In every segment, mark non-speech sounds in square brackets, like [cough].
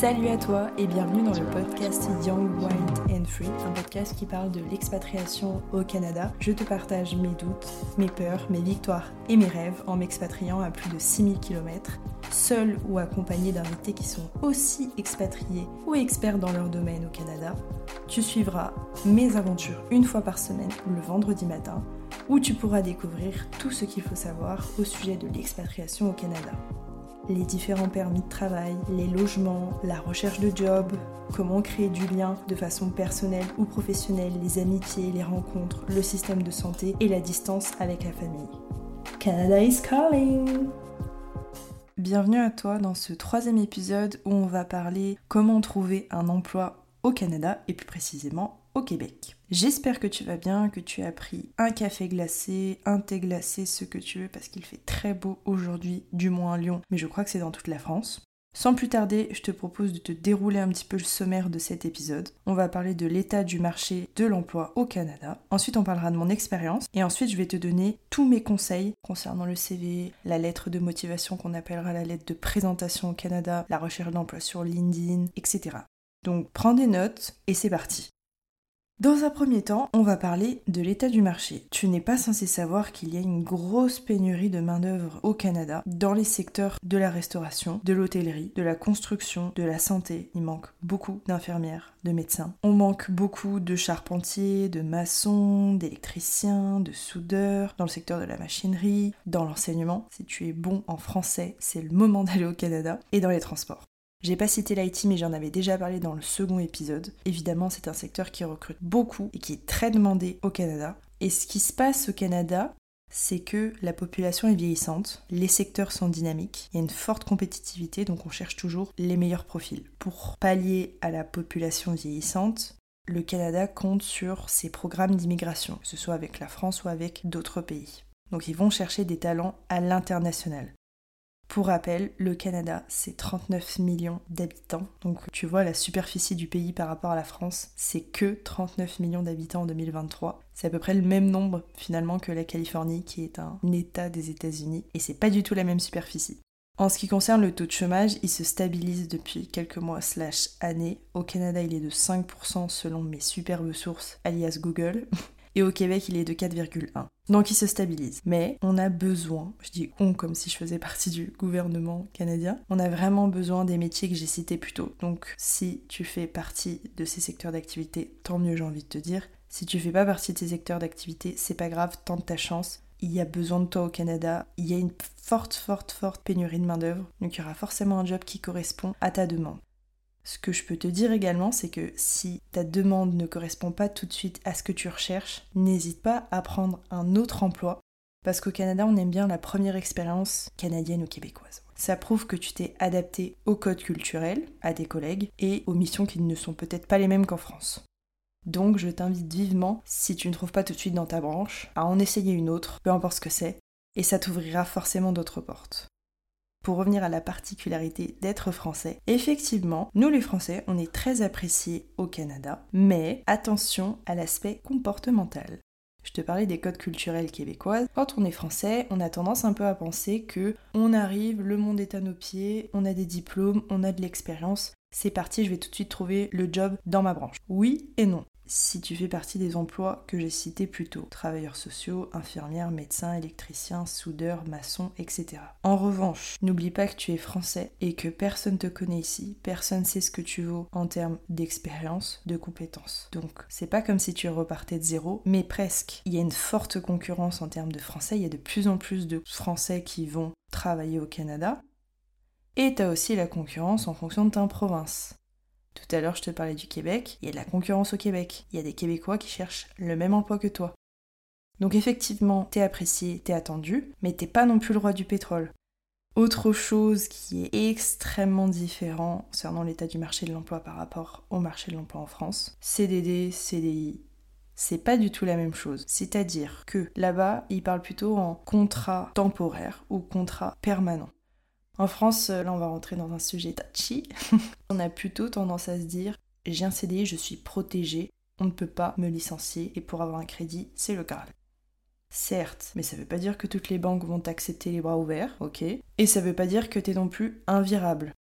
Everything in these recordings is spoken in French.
Salut à toi et bienvenue dans le podcast Young, Wild and Free, un podcast qui parle de l'expatriation au Canada. Je te partage mes doutes, mes peurs, mes victoires et mes rêves en m'expatriant à plus de 6000 km, seul ou accompagné d'invités qui sont aussi expatriés ou experts dans leur domaine au Canada. Tu suivras mes aventures une fois par semaine, le vendredi matin, où tu pourras découvrir tout ce qu'il faut savoir au sujet de l'expatriation au Canada les différents permis de travail, les logements, la recherche de job, comment créer du lien de façon personnelle ou professionnelle, les amitiés, les rencontres, le système de santé et la distance avec la famille. Canada is calling! Bienvenue à toi dans ce troisième épisode où on va parler comment trouver un emploi au Canada et plus précisément au Québec. J'espère que tu vas bien, que tu as pris un café glacé, un thé glacé, ce que tu veux, parce qu'il fait très beau aujourd'hui, du moins à Lyon, mais je crois que c'est dans toute la France. Sans plus tarder, je te propose de te dérouler un petit peu le sommaire de cet épisode. On va parler de l'état du marché de l'emploi au Canada. Ensuite, on parlera de mon expérience. Et ensuite, je vais te donner tous mes conseils concernant le CV, la lettre de motivation qu'on appellera la lettre de présentation au Canada, la recherche d'emploi sur LinkedIn, etc. Donc, prends des notes et c'est parti. Dans un premier temps, on va parler de l'état du marché. Tu n'es pas censé savoir qu'il y a une grosse pénurie de main-d'œuvre au Canada dans les secteurs de la restauration, de l'hôtellerie, de la construction, de la santé. Il manque beaucoup d'infirmières, de médecins. On manque beaucoup de charpentiers, de maçons, d'électriciens, de soudeurs, dans le secteur de la machinerie, dans l'enseignement. Si tu es bon en français, c'est le moment d'aller au Canada et dans les transports. J'ai pas cité l'IT, mais j'en avais déjà parlé dans le second épisode. Évidemment, c'est un secteur qui recrute beaucoup et qui est très demandé au Canada. Et ce qui se passe au Canada, c'est que la population est vieillissante, les secteurs sont dynamiques, il y a une forte compétitivité, donc on cherche toujours les meilleurs profils. Pour pallier à la population vieillissante, le Canada compte sur ses programmes d'immigration, que ce soit avec la France ou avec d'autres pays. Donc ils vont chercher des talents à l'international. Pour rappel, le Canada, c'est 39 millions d'habitants. Donc tu vois, la superficie du pays par rapport à la France, c'est que 39 millions d'habitants en 2023. C'est à peu près le même nombre finalement que la Californie, qui est un État des États-Unis. Et c'est pas du tout la même superficie. En ce qui concerne le taux de chômage, il se stabilise depuis quelques mois slash années. Au Canada, il est de 5% selon mes superbes sources, alias Google. [laughs] et au Québec il est de 4,1. Donc il se stabilise. Mais on a besoin, je dis on comme si je faisais partie du gouvernement canadien, on a vraiment besoin des métiers que j'ai cités plus tôt. Donc si tu fais partie de ces secteurs d'activité, tant mieux j'ai envie de te dire. Si tu fais pas partie de ces secteurs d'activité, c'est pas grave, tente ta chance. Il y a besoin de toi au Canada, il y a une forte, forte, forte pénurie de main-d'œuvre, donc il y aura forcément un job qui correspond à ta demande. Ce que je peux te dire également, c'est que si ta demande ne correspond pas tout de suite à ce que tu recherches, n'hésite pas à prendre un autre emploi, parce qu'au Canada, on aime bien la première expérience canadienne ou québécoise. Ça prouve que tu t'es adapté au code culturel, à tes collègues, et aux missions qui ne sont peut-être pas les mêmes qu'en France. Donc je t'invite vivement, si tu ne trouves pas tout de suite dans ta branche, à en essayer une autre, peu importe ce que c'est, et ça t'ouvrira forcément d'autres portes pour revenir à la particularité d'être français, effectivement, nous les Français, on est très appréciés au Canada, mais attention à l'aspect comportemental. Je te parlais des codes culturels québécois. Quand on est français, on a tendance un peu à penser que on arrive, le monde est à nos pieds, on a des diplômes, on a de l'expérience, c'est parti, je vais tout de suite trouver le job dans ma branche. Oui et non si tu fais partie des emplois que j'ai cités plus tôt, travailleurs sociaux, infirmières, médecins, électriciens, soudeurs, maçons, etc. En revanche, n'oublie pas que tu es français et que personne te connaît ici, personne sait ce que tu vaux en termes d'expérience, de compétences. Donc, c'est pas comme si tu repartais de zéro, mais presque. Il y a une forte concurrence en termes de français, il y a de plus en plus de français qui vont travailler au Canada. Et tu as aussi la concurrence en fonction de ta province. Tout à l'heure, je te parlais du Québec. Il y a de la concurrence au Québec. Il y a des Québécois qui cherchent le même emploi que toi. Donc effectivement, t'es apprécié, t'es attendu, mais t'es pas non plus le roi du pétrole. Autre chose qui est extrêmement différent concernant l'état du marché de l'emploi par rapport au marché de l'emploi en France, CDD, CDI, c'est pas du tout la même chose. C'est-à-dire que là-bas, ils parlent plutôt en contrat temporaire ou contrat permanent. En France, euh, là on va rentrer dans un sujet touchy. [laughs] on a plutôt tendance à se dire j'ai un CDI, je suis protégé, on ne peut pas me licencier et pour avoir un crédit, c'est le Graal. Certes, mais ça veut pas dire que toutes les banques vont t'accepter les bras ouverts, ok Et ça veut pas dire que t'es non plus invirable.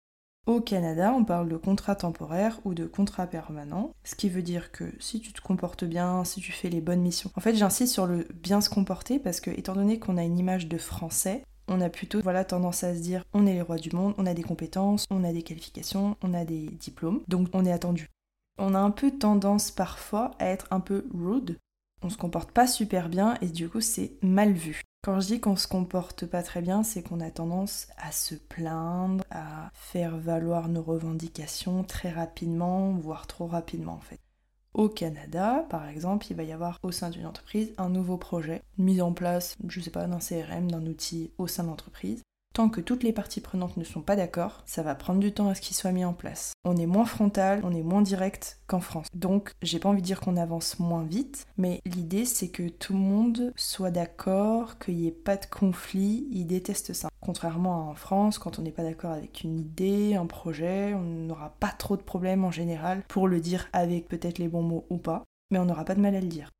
Au Canada, on parle de contrat temporaire ou de contrat permanent, ce qui veut dire que si tu te comportes bien, si tu fais les bonnes missions. En fait, j'insiste sur le bien se comporter parce que, étant donné qu'on a une image de français, on a plutôt voilà tendance à se dire on est les rois du monde, on a des compétences, on a des qualifications, on a des diplômes, donc on est attendu. On a un peu tendance parfois à être un peu rude. On se comporte pas super bien et du coup c'est mal vu. Quand je dis qu'on se comporte pas très bien, c'est qu'on a tendance à se plaindre, à faire valoir nos revendications très rapidement, voire trop rapidement en fait. Au Canada, par exemple, il va y avoir au sein d'une entreprise un nouveau projet, une mise en place, je sais pas, d'un CRM, d'un outil au sein de l'entreprise. Tant que toutes les parties prenantes ne sont pas d'accord, ça va prendre du temps à ce qu'il soit mis en place. On est moins frontal, on est moins direct qu'en France. Donc, j'ai pas envie de dire qu'on avance moins vite, mais l'idée c'est que tout le monde soit d'accord, qu'il n'y ait pas de conflit, ils détestent ça. Contrairement à en France, quand on n'est pas d'accord avec une idée, un projet, on n'aura pas trop de problèmes en général pour le dire avec peut-être les bons mots ou pas, mais on n'aura pas de mal à le dire.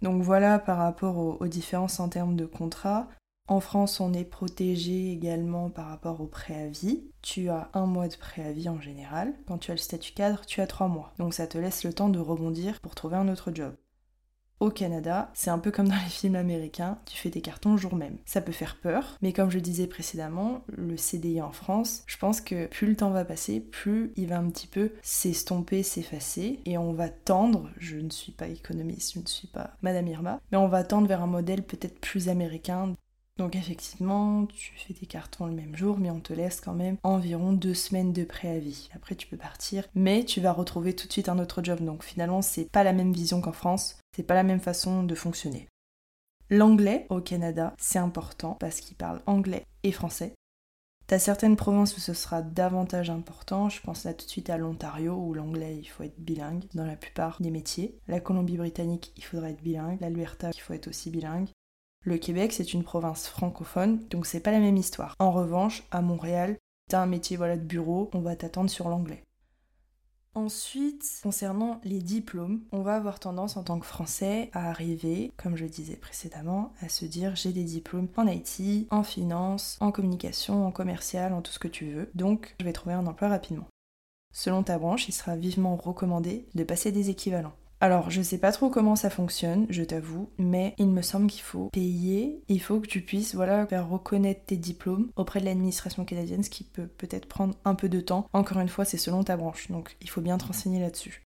Donc voilà par rapport aux, aux différences en termes de contrat. En France, on est protégé également par rapport au préavis. Tu as un mois de préavis en général. Quand tu as le statut cadre, tu as trois mois. Donc ça te laisse le temps de rebondir pour trouver un autre job. Au Canada, c'est un peu comme dans les films américains, tu fais tes cartons le jour même. Ça peut faire peur, mais comme je disais précédemment, le CDI en France, je pense que plus le temps va passer, plus il va un petit peu s'estomper, s'effacer, et on va tendre, je ne suis pas économiste, je ne suis pas Madame Irma, mais on va tendre vers un modèle peut-être plus américain donc effectivement, tu fais tes cartons le même jour, mais on te laisse quand même environ deux semaines de préavis. Après, tu peux partir, mais tu vas retrouver tout de suite un autre job. Donc finalement, c'est pas la même vision qu'en France, c'est pas la même façon de fonctionner. L'anglais au Canada, c'est important parce qu'ils parlent anglais et français. T'as certaines provinces où ce sera davantage important, je pense là tout de suite à l'Ontario où l'anglais il faut être bilingue dans la plupart des métiers. La Colombie-Britannique il faudra être bilingue, l'Alberta il faut être aussi bilingue. Le Québec, c'est une province francophone, donc c'est pas la même histoire. En revanche, à Montréal, t'as un métier voilà, de bureau, on va t'attendre sur l'anglais. Ensuite, concernant les diplômes, on va avoir tendance en tant que Français à arriver, comme je disais précédemment, à se dire j'ai des diplômes en IT, en finance, en communication, en commercial, en tout ce que tu veux, donc je vais trouver un emploi rapidement. Selon ta branche, il sera vivement recommandé de passer des équivalents. Alors, je sais pas trop comment ça fonctionne, je t'avoue, mais il me semble qu'il faut payer, il faut que tu puisses voilà, faire reconnaître tes diplômes auprès de l'administration canadienne, ce qui peut peut-être prendre un peu de temps. Encore une fois, c'est selon ta branche, donc il faut bien te renseigner là-dessus.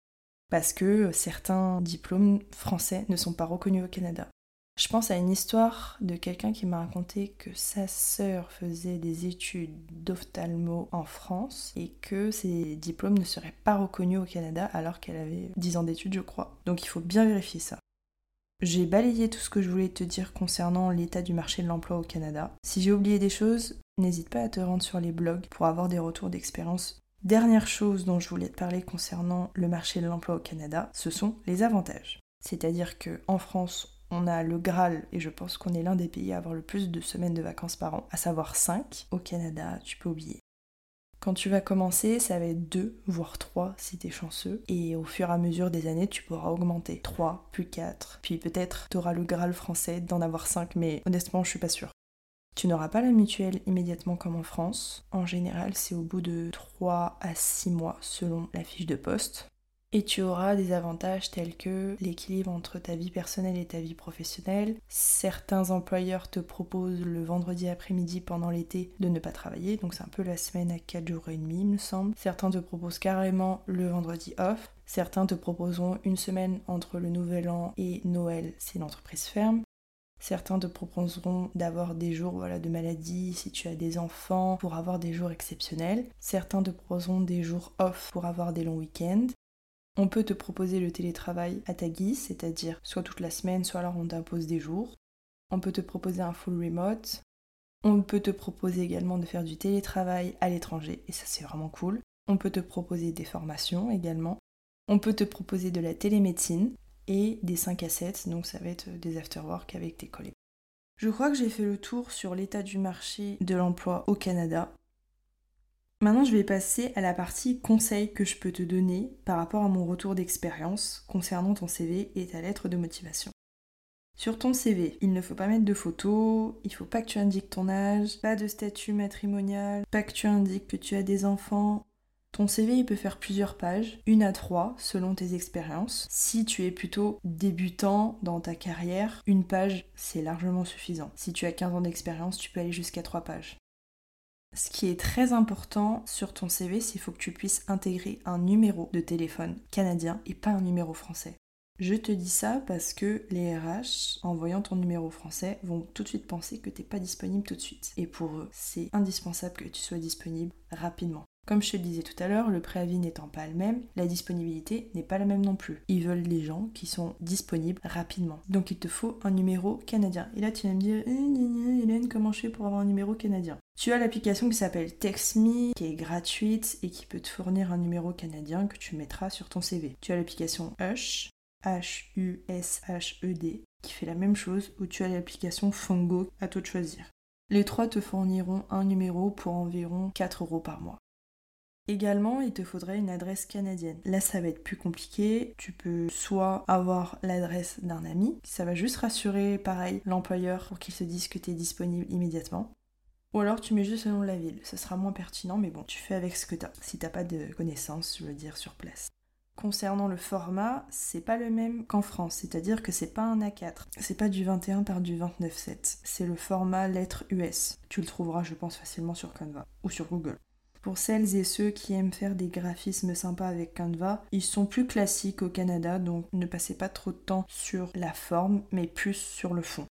Parce que certains diplômes français ne sont pas reconnus au Canada. Je pense à une histoire de quelqu'un qui m'a raconté que sa sœur faisait des études d'ophtalmo en France et que ses diplômes ne seraient pas reconnus au Canada alors qu'elle avait 10 ans d'études, je crois. Donc il faut bien vérifier ça. J'ai balayé tout ce que je voulais te dire concernant l'état du marché de l'emploi au Canada. Si j'ai oublié des choses, n'hésite pas à te rendre sur les blogs pour avoir des retours d'expérience. Dernière chose dont je voulais te parler concernant le marché de l'emploi au Canada, ce sont les avantages. C'est-à-dire que en France, on a le Graal, et je pense qu'on est l'un des pays à avoir le plus de semaines de vacances par an, à savoir 5. Au Canada, tu peux oublier. Quand tu vas commencer, ça va être 2, voire 3 si t'es chanceux. Et au fur et à mesure des années, tu pourras augmenter. 3, puis 4. Puis peut-être t'auras le Graal français d'en avoir 5, mais honnêtement, je suis pas sûre. Tu n'auras pas la mutuelle immédiatement comme en France. En général, c'est au bout de 3 à 6 mois selon la fiche de poste. Et tu auras des avantages tels que l'équilibre entre ta vie personnelle et ta vie professionnelle. Certains employeurs te proposent le vendredi après-midi pendant l'été de ne pas travailler, donc c'est un peu la semaine à 4 jours et demi, il me semble. Certains te proposent carrément le vendredi off. Certains te proposeront une semaine entre le nouvel an et Noël si l'entreprise ferme. Certains te proposeront d'avoir des jours voilà, de maladie si tu as des enfants pour avoir des jours exceptionnels. Certains te proposeront des jours off pour avoir des longs week-ends. On peut te proposer le télétravail à ta guise, c'est-à-dire soit toute la semaine, soit alors on t'impose des jours. On peut te proposer un full remote. On peut te proposer également de faire du télétravail à l'étranger, et ça c'est vraiment cool. On peut te proposer des formations également. On peut te proposer de la télémédecine et des 5 à 7, donc ça va être des afterwork avec tes collègues. Je crois que j'ai fait le tour sur l'état du marché de l'emploi au Canada. Maintenant, je vais passer à la partie conseils que je peux te donner par rapport à mon retour d'expérience concernant ton CV et ta lettre de motivation. Sur ton CV, il ne faut pas mettre de photos, il faut pas que tu indiques ton âge, pas de statut matrimonial, pas que tu indiques que tu as des enfants. Ton CV, il peut faire plusieurs pages, une à trois selon tes expériences. Si tu es plutôt débutant dans ta carrière, une page, c'est largement suffisant. Si tu as 15 ans d'expérience, tu peux aller jusqu'à trois pages. Ce qui est très important sur ton CV, c'est qu'il faut que tu puisses intégrer un numéro de téléphone canadien et pas un numéro français. Je te dis ça parce que les RH, en voyant ton numéro français, vont tout de suite penser que tu n'es pas disponible tout de suite. Et pour eux, c'est indispensable que tu sois disponible rapidement. Comme je te le disais tout à l'heure, le préavis n'étant pas le même, la disponibilité n'est pas la même non plus. Ils veulent des gens qui sont disponibles rapidement. Donc il te faut un numéro canadien. Et là tu vas me dire, eh, Hélène, comment je fais pour avoir un numéro canadien? Tu as l'application qui s'appelle TextMe, qui est gratuite et qui peut te fournir un numéro canadien que tu mettras sur ton CV. Tu as l'application Hush, H-U-S-H-E-D, qui fait la même chose, ou tu as l'application Fongo, à toi de choisir. Les trois te fourniront un numéro pour environ 4 euros par mois. Également, il te faudrait une adresse canadienne. Là, ça va être plus compliqué. Tu peux soit avoir l'adresse d'un ami, ça va juste rassurer, pareil, l'employeur pour qu'il se dise que tu es disponible immédiatement. Ou alors tu mets juste de la ville. Ce sera moins pertinent, mais bon, tu fais avec ce que tu as. Si t'as pas de connaissances, je veux dire, sur place. Concernant le format, c'est pas le même qu'en France, c'est-à-dire que c'est pas un A4, c'est pas du 21 par du 29,7, c'est le format lettre US. Tu le trouveras, je pense, facilement sur Canva ou sur Google. Pour celles et ceux qui aiment faire des graphismes sympas avec Canva, ils sont plus classiques au Canada, donc ne passez pas trop de temps sur la forme, mais plus sur le fond.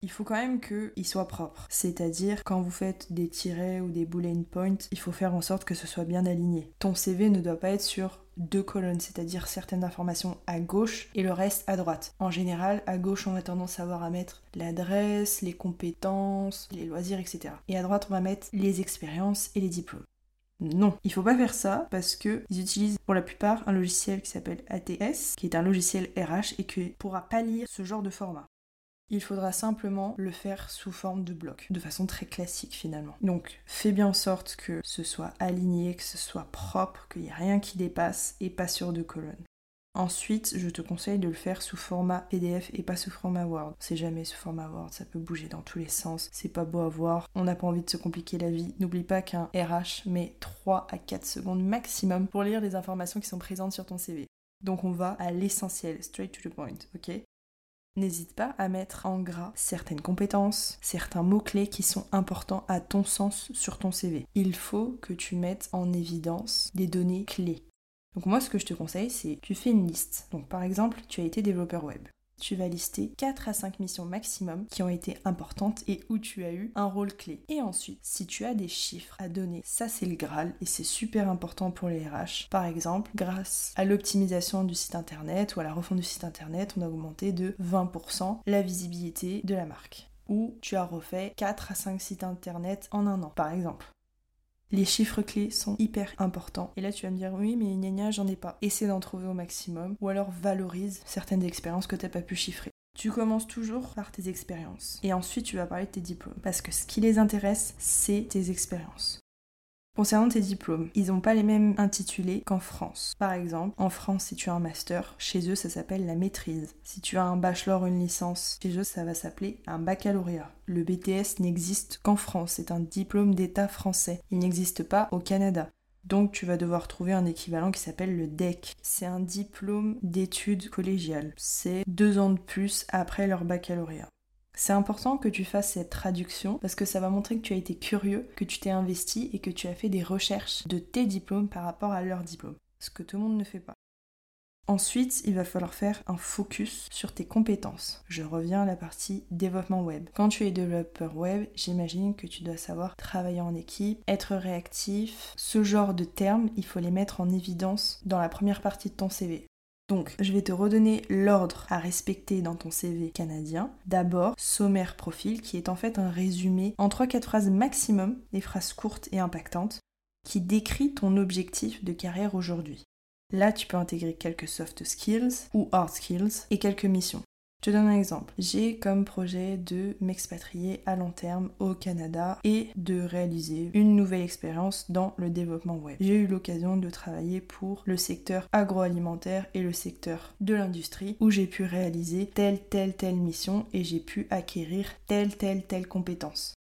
Il faut quand même qu'il soit propre. C'est-à-dire, quand vous faites des tirets ou des bullet points, il faut faire en sorte que ce soit bien aligné. Ton CV ne doit pas être sur deux colonnes, c'est-à-dire certaines informations à gauche et le reste à droite. En général, à gauche, on a tendance à avoir à mettre l'adresse, les compétences, les loisirs, etc. Et à droite, on va mettre les expériences et les diplômes. Non, il faut pas faire ça parce que ils utilisent pour la plupart un logiciel qui s'appelle ATS, qui est un logiciel RH et qui pourra pas lire ce genre de format. Il faudra simplement le faire sous forme de bloc, de façon très classique finalement. Donc fais bien en sorte que ce soit aligné, que ce soit propre, qu'il n'y ait rien qui dépasse et pas sur deux colonnes. Ensuite, je te conseille de le faire sous format PDF et pas sous format Word. C'est jamais sous format Word, ça peut bouger dans tous les sens, c'est pas beau à voir, on n'a pas envie de se compliquer la vie. N'oublie pas qu'un RH met 3 à 4 secondes maximum pour lire les informations qui sont présentes sur ton CV. Donc on va à l'essentiel, straight to the point, ok? N'hésite pas à mettre en gras certaines compétences, certains mots-clés qui sont importants à ton sens sur ton CV. Il faut que tu mettes en évidence des données clés. Donc moi ce que je te conseille c'est tu fais une liste. Donc par exemple tu as été développeur web. Tu vas lister 4 à 5 missions maximum qui ont été importantes et où tu as eu un rôle clé. Et ensuite, si tu as des chiffres à donner, ça c'est le Graal et c'est super important pour les RH. Par exemple, grâce à l'optimisation du site internet ou à la refonte du site internet, on a augmenté de 20% la visibilité de la marque. Ou tu as refait 4 à 5 sites internet en un an, par exemple. Les chiffres clés sont hyper importants. Et là, tu vas me dire, oui, mais gna j'en ai pas. Essaie d'en trouver au maximum. Ou alors valorise certaines expériences que t'as pas pu chiffrer. Tu commences toujours par tes expériences. Et ensuite, tu vas parler de tes diplômes. Parce que ce qui les intéresse, c'est tes expériences. Concernant tes diplômes, ils n'ont pas les mêmes intitulés qu'en France. Par exemple, en France, si tu as un master, chez eux, ça s'appelle la maîtrise. Si tu as un bachelor une licence, chez eux, ça va s'appeler un baccalauréat. Le BTS n'existe qu'en France, c'est un diplôme d'État français. Il n'existe pas au Canada. Donc tu vas devoir trouver un équivalent qui s'appelle le DEC. C'est un diplôme d'études collégiales. C'est deux ans de plus après leur baccalauréat. C'est important que tu fasses cette traduction parce que ça va montrer que tu as été curieux, que tu t'es investi et que tu as fait des recherches de tes diplômes par rapport à leurs diplômes. Ce que tout le monde ne fait pas. Ensuite, il va falloir faire un focus sur tes compétences. Je reviens à la partie développement web. Quand tu es développeur web, j'imagine que tu dois savoir travailler en équipe, être réactif. Ce genre de termes, il faut les mettre en évidence dans la première partie de ton CV. Donc, je vais te redonner l'ordre à respecter dans ton CV canadien. D'abord, sommaire profil, qui est en fait un résumé en 3-4 phrases maximum, des phrases courtes et impactantes, qui décrit ton objectif de carrière aujourd'hui. Là, tu peux intégrer quelques soft skills ou hard skills et quelques missions. Je te donne un exemple. J'ai comme projet de m'expatrier à long terme au Canada et de réaliser une nouvelle expérience dans le développement web. J'ai eu l'occasion de travailler pour le secteur agroalimentaire et le secteur de l'industrie où j'ai pu réaliser telle, telle, telle mission et j'ai pu acquérir telle, telle, telle compétence.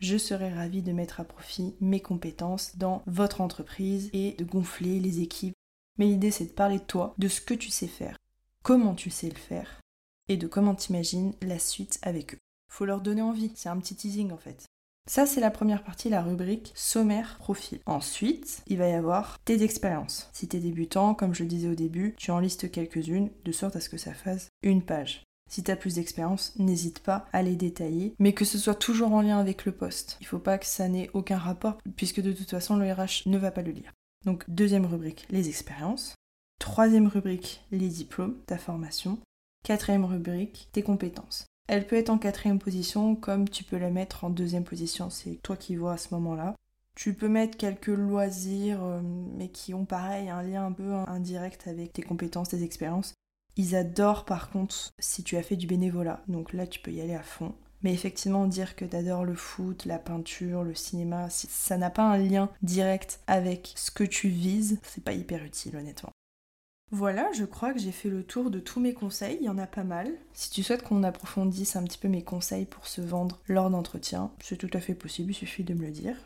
Je serais ravie de mettre à profit mes compétences dans votre entreprise et de gonfler les équipes. Mais l'idée c'est de parler de toi, de ce que tu sais faire, comment tu sais le faire? Et de comment t'imagines la suite avec eux. Faut leur donner envie, c'est un petit teasing en fait. Ça, c'est la première partie, la rubrique sommaire profil. Ensuite, il va y avoir tes expériences. Si t'es débutant, comme je le disais au début, tu en listes quelques-unes, de sorte à ce que ça fasse une page. Si tu as plus d'expérience, n'hésite pas à les détailler, mais que ce soit toujours en lien avec le poste. Il faut pas que ça n'ait aucun rapport, puisque de toute façon, le RH ne va pas le lire. Donc, deuxième rubrique, les expériences. Troisième rubrique, les diplômes, ta formation. Quatrième rubrique, tes compétences. Elle peut être en quatrième position comme tu peux la mettre en deuxième position, c'est toi qui vois à ce moment-là. Tu peux mettre quelques loisirs, euh, mais qui ont pareil un lien un peu indirect avec tes compétences, tes expériences. Ils adorent par contre si tu as fait du bénévolat, donc là tu peux y aller à fond. Mais effectivement, dire que tu adores le foot, la peinture, le cinéma, si ça n'a pas un lien direct avec ce que tu vises, c'est pas hyper utile honnêtement. Voilà, je crois que j'ai fait le tour de tous mes conseils, il y en a pas mal. Si tu souhaites qu'on approfondisse un petit peu mes conseils pour se vendre lors d'entretien, c'est tout à fait possible, il suffit de me le dire.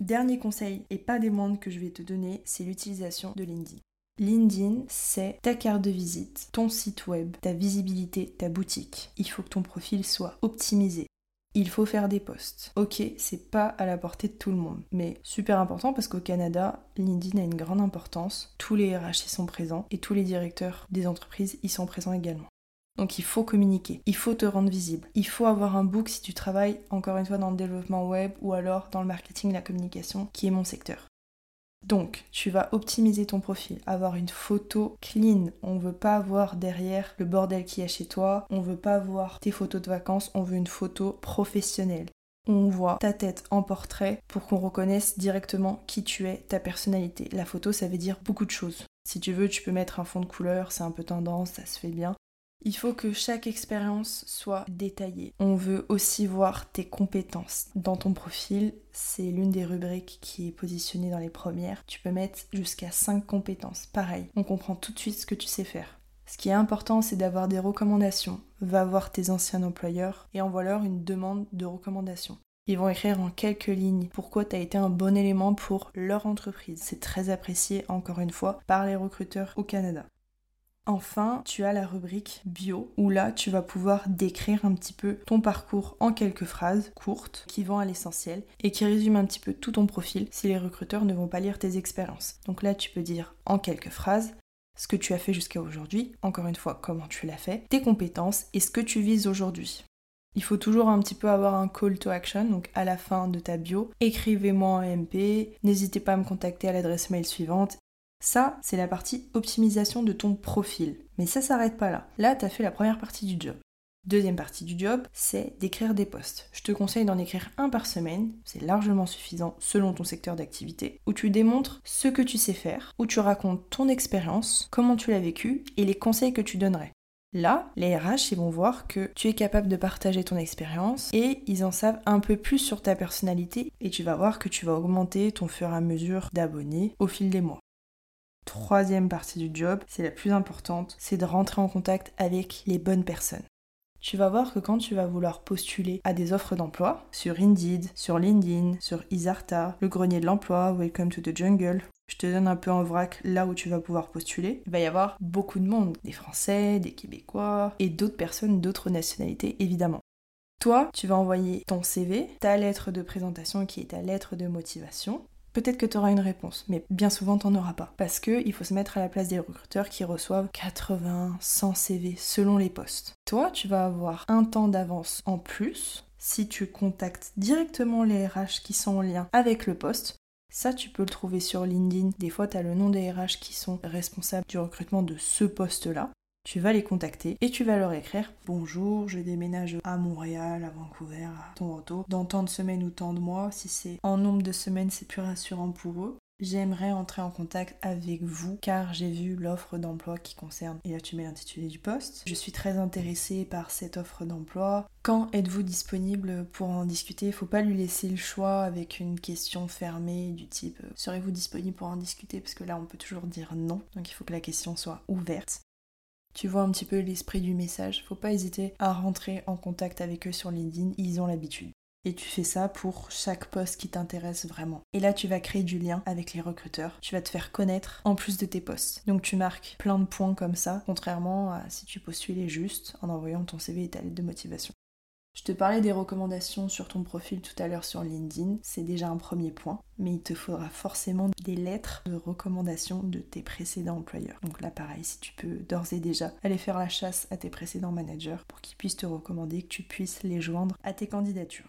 Dernier conseil, et pas des moindres que je vais te donner, c'est l'utilisation de LinkedIn. LinkedIn, c'est ta carte de visite, ton site web, ta visibilité, ta boutique. Il faut que ton profil soit optimisé il faut faire des posts. Ok, c'est pas à la portée de tout le monde, mais super important parce qu'au Canada, LinkedIn a une grande importance. Tous les RH y sont présents et tous les directeurs des entreprises y sont présents également. Donc il faut communiquer, il faut te rendre visible, il faut avoir un book si tu travailles encore une fois dans le développement web ou alors dans le marketing, la communication, qui est mon secteur. Donc, tu vas optimiser ton profil, avoir une photo clean. On veut pas voir derrière le bordel qui y a chez toi, on veut pas voir tes photos de vacances, on veut une photo professionnelle. On voit ta tête en portrait pour qu'on reconnaisse directement qui tu es, ta personnalité. La photo, ça veut dire beaucoup de choses. Si tu veux, tu peux mettre un fond de couleur, c'est un peu tendance, ça se fait bien. Il faut que chaque expérience soit détaillée. On veut aussi voir tes compétences. Dans ton profil, c'est l'une des rubriques qui est positionnée dans les premières. Tu peux mettre jusqu'à 5 compétences. Pareil, on comprend tout de suite ce que tu sais faire. Ce qui est important, c'est d'avoir des recommandations. Va voir tes anciens employeurs et envoie-leur une demande de recommandation. Ils vont écrire en quelques lignes pourquoi tu as été un bon élément pour leur entreprise. C'est très apprécié, encore une fois, par les recruteurs au Canada. Enfin, tu as la rubrique bio où là, tu vas pouvoir décrire un petit peu ton parcours en quelques phrases courtes qui vont à l'essentiel et qui résument un petit peu tout ton profil si les recruteurs ne vont pas lire tes expériences. Donc là, tu peux dire en quelques phrases ce que tu as fait jusqu'à aujourd'hui, encore une fois, comment tu l'as fait, tes compétences et ce que tu vises aujourd'hui. Il faut toujours un petit peu avoir un call to action, donc à la fin de ta bio, écrivez-moi en MP, n'hésitez pas à me contacter à l'adresse mail suivante ça, c'est la partie optimisation de ton profil. Mais ça s'arrête pas là. Là, tu as fait la première partie du job. Deuxième partie du job, c'est d'écrire des posts. Je te conseille d'en écrire un par semaine, c'est largement suffisant selon ton secteur d'activité, où tu démontres ce que tu sais faire, où tu racontes ton expérience, comment tu l'as vécu et les conseils que tu donnerais. Là, les RH, ils vont voir que tu es capable de partager ton expérience et ils en savent un peu plus sur ta personnalité et tu vas voir que tu vas augmenter ton fur et à mesure d'abonnés au fil des mois troisième partie du job, c'est la plus importante, c'est de rentrer en contact avec les bonnes personnes. Tu vas voir que quand tu vas vouloir postuler à des offres d'emploi, sur Indeed, sur LinkedIn, sur Isarta, le grenier de l'emploi, Welcome to the Jungle, je te donne un peu en vrac là où tu vas pouvoir postuler, il va y avoir beaucoup de monde, des Français, des Québécois et d'autres personnes d'autres nationalités évidemment. Toi, tu vas envoyer ton CV, ta lettre de présentation qui est ta lettre de motivation, peut-être que tu auras une réponse, mais bien souvent tu n'en auras pas. Parce qu'il faut se mettre à la place des recruteurs qui reçoivent 80, 100 CV selon les postes. Toi, tu vas avoir un temps d'avance en plus si tu contactes directement les RH qui sont en lien avec le poste. Ça, tu peux le trouver sur LinkedIn. Des fois, tu as le nom des RH qui sont responsables du recrutement de ce poste-là tu vas les contacter et tu vas leur écrire Bonjour, je déménage à Montréal, à Vancouver, à Toronto, dans tant de semaines ou tant de mois. Si c'est en nombre de semaines, c'est plus rassurant pour eux. J'aimerais entrer en contact avec vous car j'ai vu l'offre d'emploi qui concerne, et là tu mets l'intitulé du poste. Je suis très intéressée par cette offre d'emploi. Quand êtes-vous disponible pour en discuter? Il Faut pas lui laisser le choix avec une question fermée du type euh, serez-vous disponible pour en discuter? Parce que là on peut toujours dire non, donc il faut que la question soit ouverte. Tu vois un petit peu l'esprit du message. Faut pas hésiter à rentrer en contact avec eux sur LinkedIn, ils ont l'habitude. Et tu fais ça pour chaque poste qui t'intéresse vraiment. Et là, tu vas créer du lien avec les recruteurs. Tu vas te faire connaître en plus de tes postes. Donc tu marques plein de points comme ça, contrairement à si tu postulais juste en envoyant ton CV et ta lettre de motivation. Je te parlais des recommandations sur ton profil tout à l'heure sur LinkedIn, c'est déjà un premier point, mais il te faudra forcément des lettres de recommandation de tes précédents employeurs. Donc là pareil, si tu peux d'ores et déjà aller faire la chasse à tes précédents managers pour qu'ils puissent te recommander, que tu puisses les joindre à tes candidatures.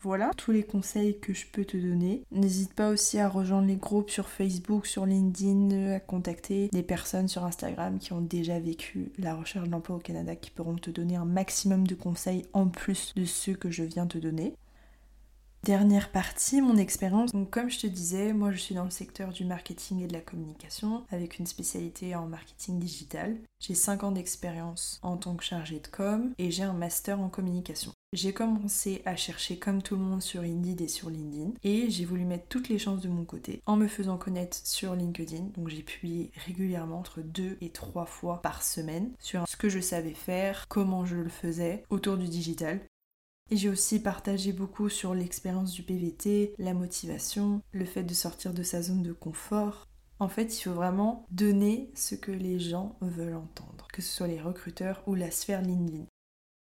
Voilà tous les conseils que je peux te donner. N'hésite pas aussi à rejoindre les groupes sur Facebook, sur LinkedIn, à contacter des personnes sur Instagram qui ont déjà vécu la recherche d'emploi au Canada qui pourront te donner un maximum de conseils en plus de ceux que je viens te donner. Dernière partie, mon expérience. Donc comme je te disais, moi je suis dans le secteur du marketing et de la communication avec une spécialité en marketing digital. J'ai 5 ans d'expérience en tant que chargée de com et j'ai un master en communication. J'ai commencé à chercher comme tout le monde sur Indeed et sur LinkedIn et j'ai voulu mettre toutes les chances de mon côté en me faisant connaître sur LinkedIn. Donc j'ai publié régulièrement entre deux et trois fois par semaine sur ce que je savais faire, comment je le faisais autour du digital. Et j'ai aussi partagé beaucoup sur l'expérience du PVT, la motivation, le fait de sortir de sa zone de confort. En fait, il faut vraiment donner ce que les gens veulent entendre, que ce soit les recruteurs ou la sphère LinkedIn.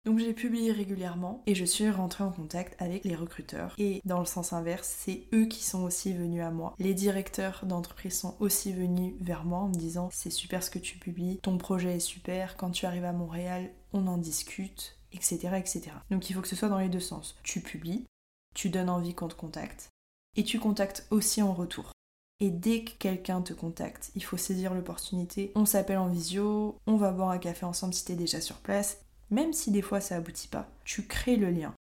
Donc j'ai publié régulièrement et je suis rentrée en contact avec les recruteurs. Et dans le sens inverse, c'est eux qui sont aussi venus à moi. Les directeurs d'entreprise sont aussi venus vers moi en me disant c'est super ce que tu publies, ton projet est super, quand tu arrives à Montréal, on en discute, etc. etc. Donc il faut que ce soit dans les deux sens. Tu publies, tu donnes envie qu'on te contacte et tu contactes aussi en retour. Et dès que quelqu'un te contacte, il faut saisir l'opportunité. On s'appelle en visio, on va boire un café ensemble si t'es déjà sur place même si des fois ça aboutit pas, tu crées le lien.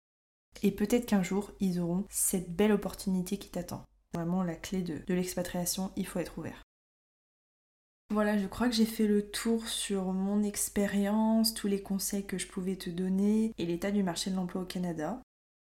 Et peut-être qu'un jour, ils auront cette belle opportunité qui t'attend. Vraiment, la clé de, de l'expatriation, il faut être ouvert. Voilà, je crois que j'ai fait le tour sur mon expérience, tous les conseils que je pouvais te donner et l'état du marché de l'emploi au Canada.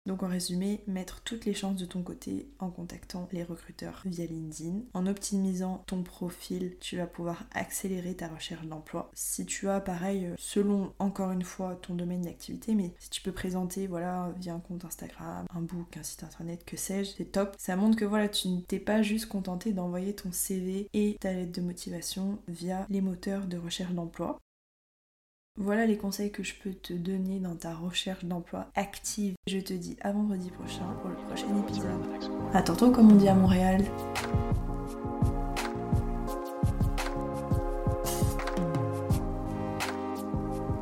Donc en résumé, mettre toutes les chances de ton côté en contactant les recruteurs via LinkedIn. En optimisant ton profil, tu vas pouvoir accélérer ta recherche d'emploi. Si tu as pareil, euh, selon encore une fois ton domaine d'activité, mais si tu peux présenter voilà via un compte Instagram, un book, un site internet, que sais-je, c'est top. Ça montre que voilà, tu ne t'es pas juste contenté d'envoyer ton CV et ta lettre de motivation via les moteurs de recherche d'emploi. Voilà les conseils que je peux te donner dans ta recherche d'emploi active. Je te dis à vendredi prochain pour le prochain épisode. À tantôt comme on dit à Montréal.